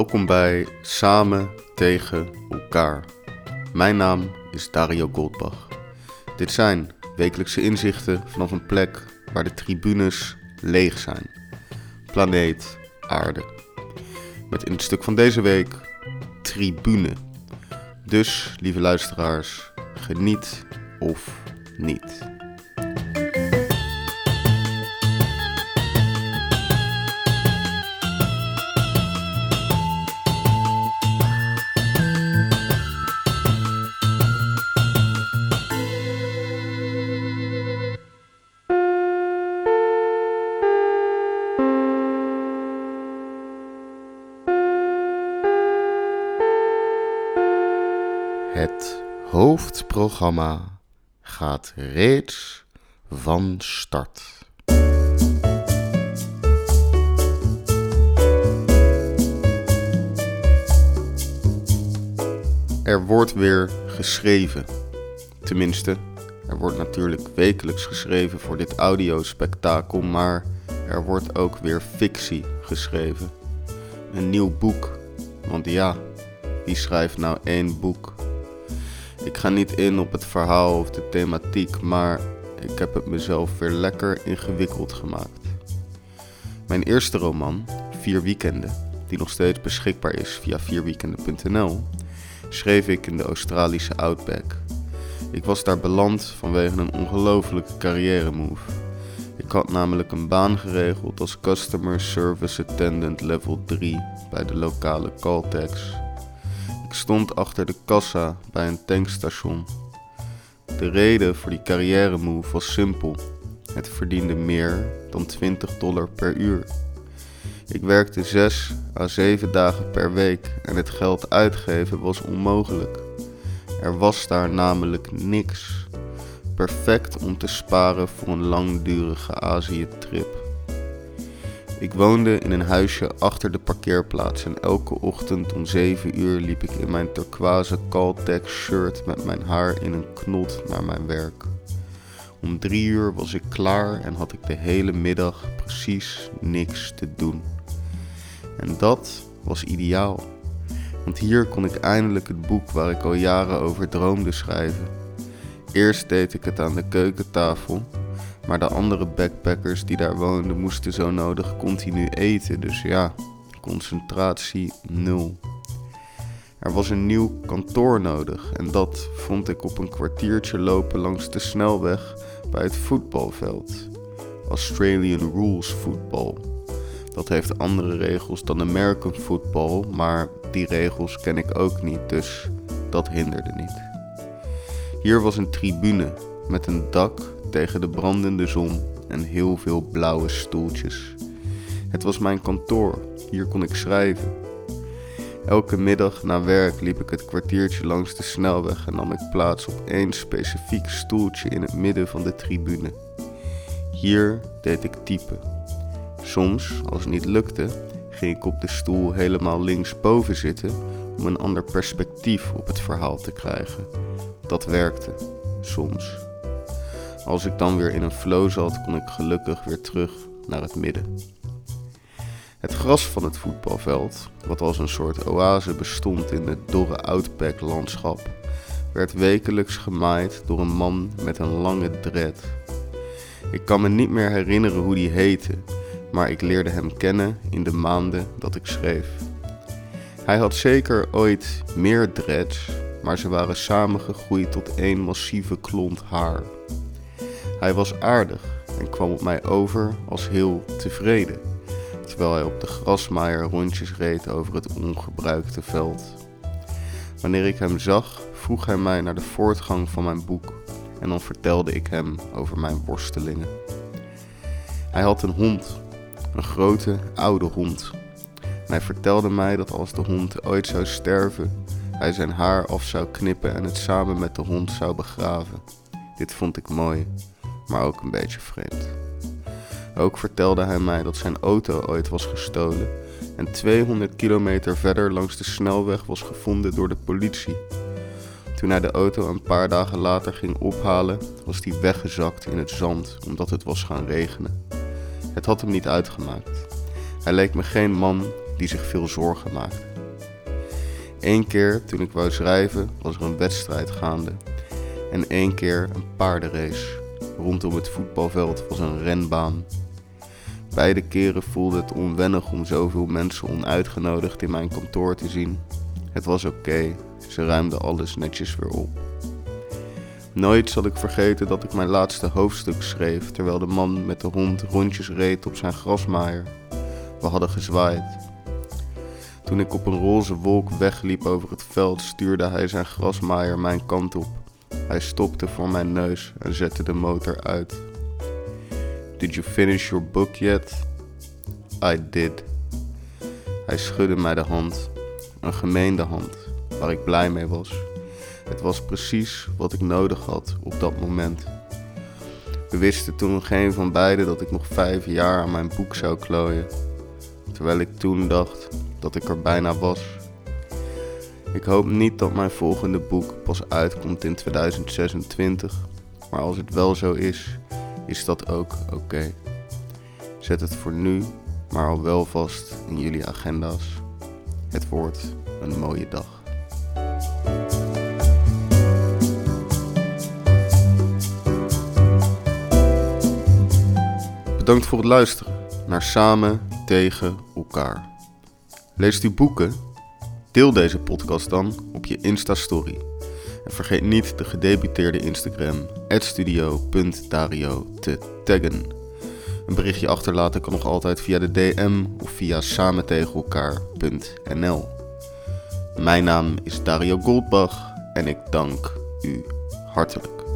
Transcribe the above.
Welkom bij Samen tegen elkaar. Mijn naam is Dario Goldbach. Dit zijn wekelijkse inzichten vanaf een plek waar de tribunes leeg zijn. Planeet Aarde. Met in het stuk van deze week Tribune. Dus, lieve luisteraars, geniet of niet. Het hoofdprogramma gaat reeds van start. Er wordt weer geschreven. Tenminste, er wordt natuurlijk wekelijks geschreven voor dit audiospektakel, maar er wordt ook weer fictie geschreven. Een nieuw boek. Want ja, wie schrijft nou één boek? Ik ga niet in op het verhaal of de thematiek, maar ik heb het mezelf weer lekker ingewikkeld gemaakt. Mijn eerste roman, Vier Weekenden, die nog steeds beschikbaar is via vierweekenden.nl, schreef ik in de Australische Outback. Ik was daar beland vanwege een ongelofelijke carrière move. Ik had namelijk een baan geregeld als Customer Service Attendant Level 3 bij de lokale Caltex. Ik stond achter de kassa bij een tankstation. De reden voor die carrière move was simpel. Het verdiende meer dan 20 dollar per uur. Ik werkte 6 à 7 dagen per week en het geld uitgeven was onmogelijk. Er was daar namelijk niks. Perfect om te sparen voor een langdurige Azië-trip. Ik woonde in een huisje achter de parkeerplaats en elke ochtend om 7 uur liep ik in mijn turquoise Caltex shirt met mijn haar in een knot naar mijn werk. Om 3 uur was ik klaar en had ik de hele middag precies niks te doen. En dat was ideaal. Want hier kon ik eindelijk het boek waar ik al jaren over droomde schrijven. Eerst deed ik het aan de keukentafel maar de andere backpackers die daar woonden moesten zo nodig continu eten. Dus ja, concentratie nul. Er was een nieuw kantoor nodig en dat vond ik op een kwartiertje lopen langs de snelweg bij het voetbalveld. Australian Rules Football. Dat heeft andere regels dan American Football, maar die regels ken ik ook niet, dus dat hinderde niet. Hier was een tribune met een dak tegen de brandende zon en heel veel blauwe stoeltjes. Het was mijn kantoor, hier kon ik schrijven. Elke middag na werk liep ik het kwartiertje langs de snelweg en nam ik plaats op één specifiek stoeltje in het midden van de tribune. Hier deed ik typen. Soms, als het niet lukte, ging ik op de stoel helemaal linksboven zitten om een ander perspectief op het verhaal te krijgen. Dat werkte, soms. Als ik dan weer in een flow zat, kon ik gelukkig weer terug naar het midden. Het gras van het voetbalveld, wat als een soort oase bestond in het dorre outback-landschap, werd wekelijks gemaaid door een man met een lange dread. Ik kan me niet meer herinneren hoe die heette, maar ik leerde hem kennen in de maanden dat ik schreef. Hij had zeker ooit meer dreads, maar ze waren samengegroeid tot één massieve klont haar. Hij was aardig en kwam op mij over als heel tevreden, terwijl hij op de grasmaaier rondjes reed over het ongebruikte veld. Wanneer ik hem zag, vroeg hij mij naar de voortgang van mijn boek en dan vertelde ik hem over mijn worstelingen. Hij had een hond, een grote, oude hond. Hij vertelde mij dat als de hond ooit zou sterven, hij zijn haar af zou knippen en het samen met de hond zou begraven. Dit vond ik mooi maar ook een beetje vreemd. Ook vertelde hij mij dat zijn auto ooit was gestolen en 200 kilometer verder langs de snelweg was gevonden door de politie. Toen hij de auto een paar dagen later ging ophalen, was die weggezakt in het zand omdat het was gaan regenen. Het had hem niet uitgemaakt. Hij leek me geen man die zich veel zorgen maakte. Eén keer toen ik wou schrijven was er een wedstrijd gaande. En één keer een paardenrace. Rondom het voetbalveld was een renbaan. Beide keren voelde het onwennig om zoveel mensen onuitgenodigd in mijn kantoor te zien. Het was oké, ze ruimden alles netjes weer op. Nooit zal ik vergeten dat ik mijn laatste hoofdstuk schreef terwijl de man met de hond rondjes reed op zijn grasmaaier. We hadden gezwaaid. Toen ik op een roze wolk wegliep over het veld, stuurde hij zijn grasmaaier mijn kant op. Hij stopte voor mijn neus en zette de motor uit. Did you finish your book yet? I did. Hij schudde mij de hand, een gemeende hand, waar ik blij mee was. Het was precies wat ik nodig had op dat moment. We wisten toen geen van beiden dat ik nog vijf jaar aan mijn boek zou klooien, terwijl ik toen dacht dat ik er bijna was. Ik hoop niet dat mijn volgende boek pas uitkomt in 2026, maar als het wel zo is, is dat ook oké. Zet het voor nu maar al wel vast in jullie agenda's. Het wordt een mooie dag. Bedankt voor het luisteren naar Samen tegen elkaar. Leest u boeken? Deel deze podcast dan op je Insta-story. En vergeet niet de gedebuteerde Instagram studio.dario te taggen. Een berichtje achterlaten kan nog altijd via de DM of via samentegenelkaar.nl. Mijn naam is Dario Goldbach en ik dank u hartelijk.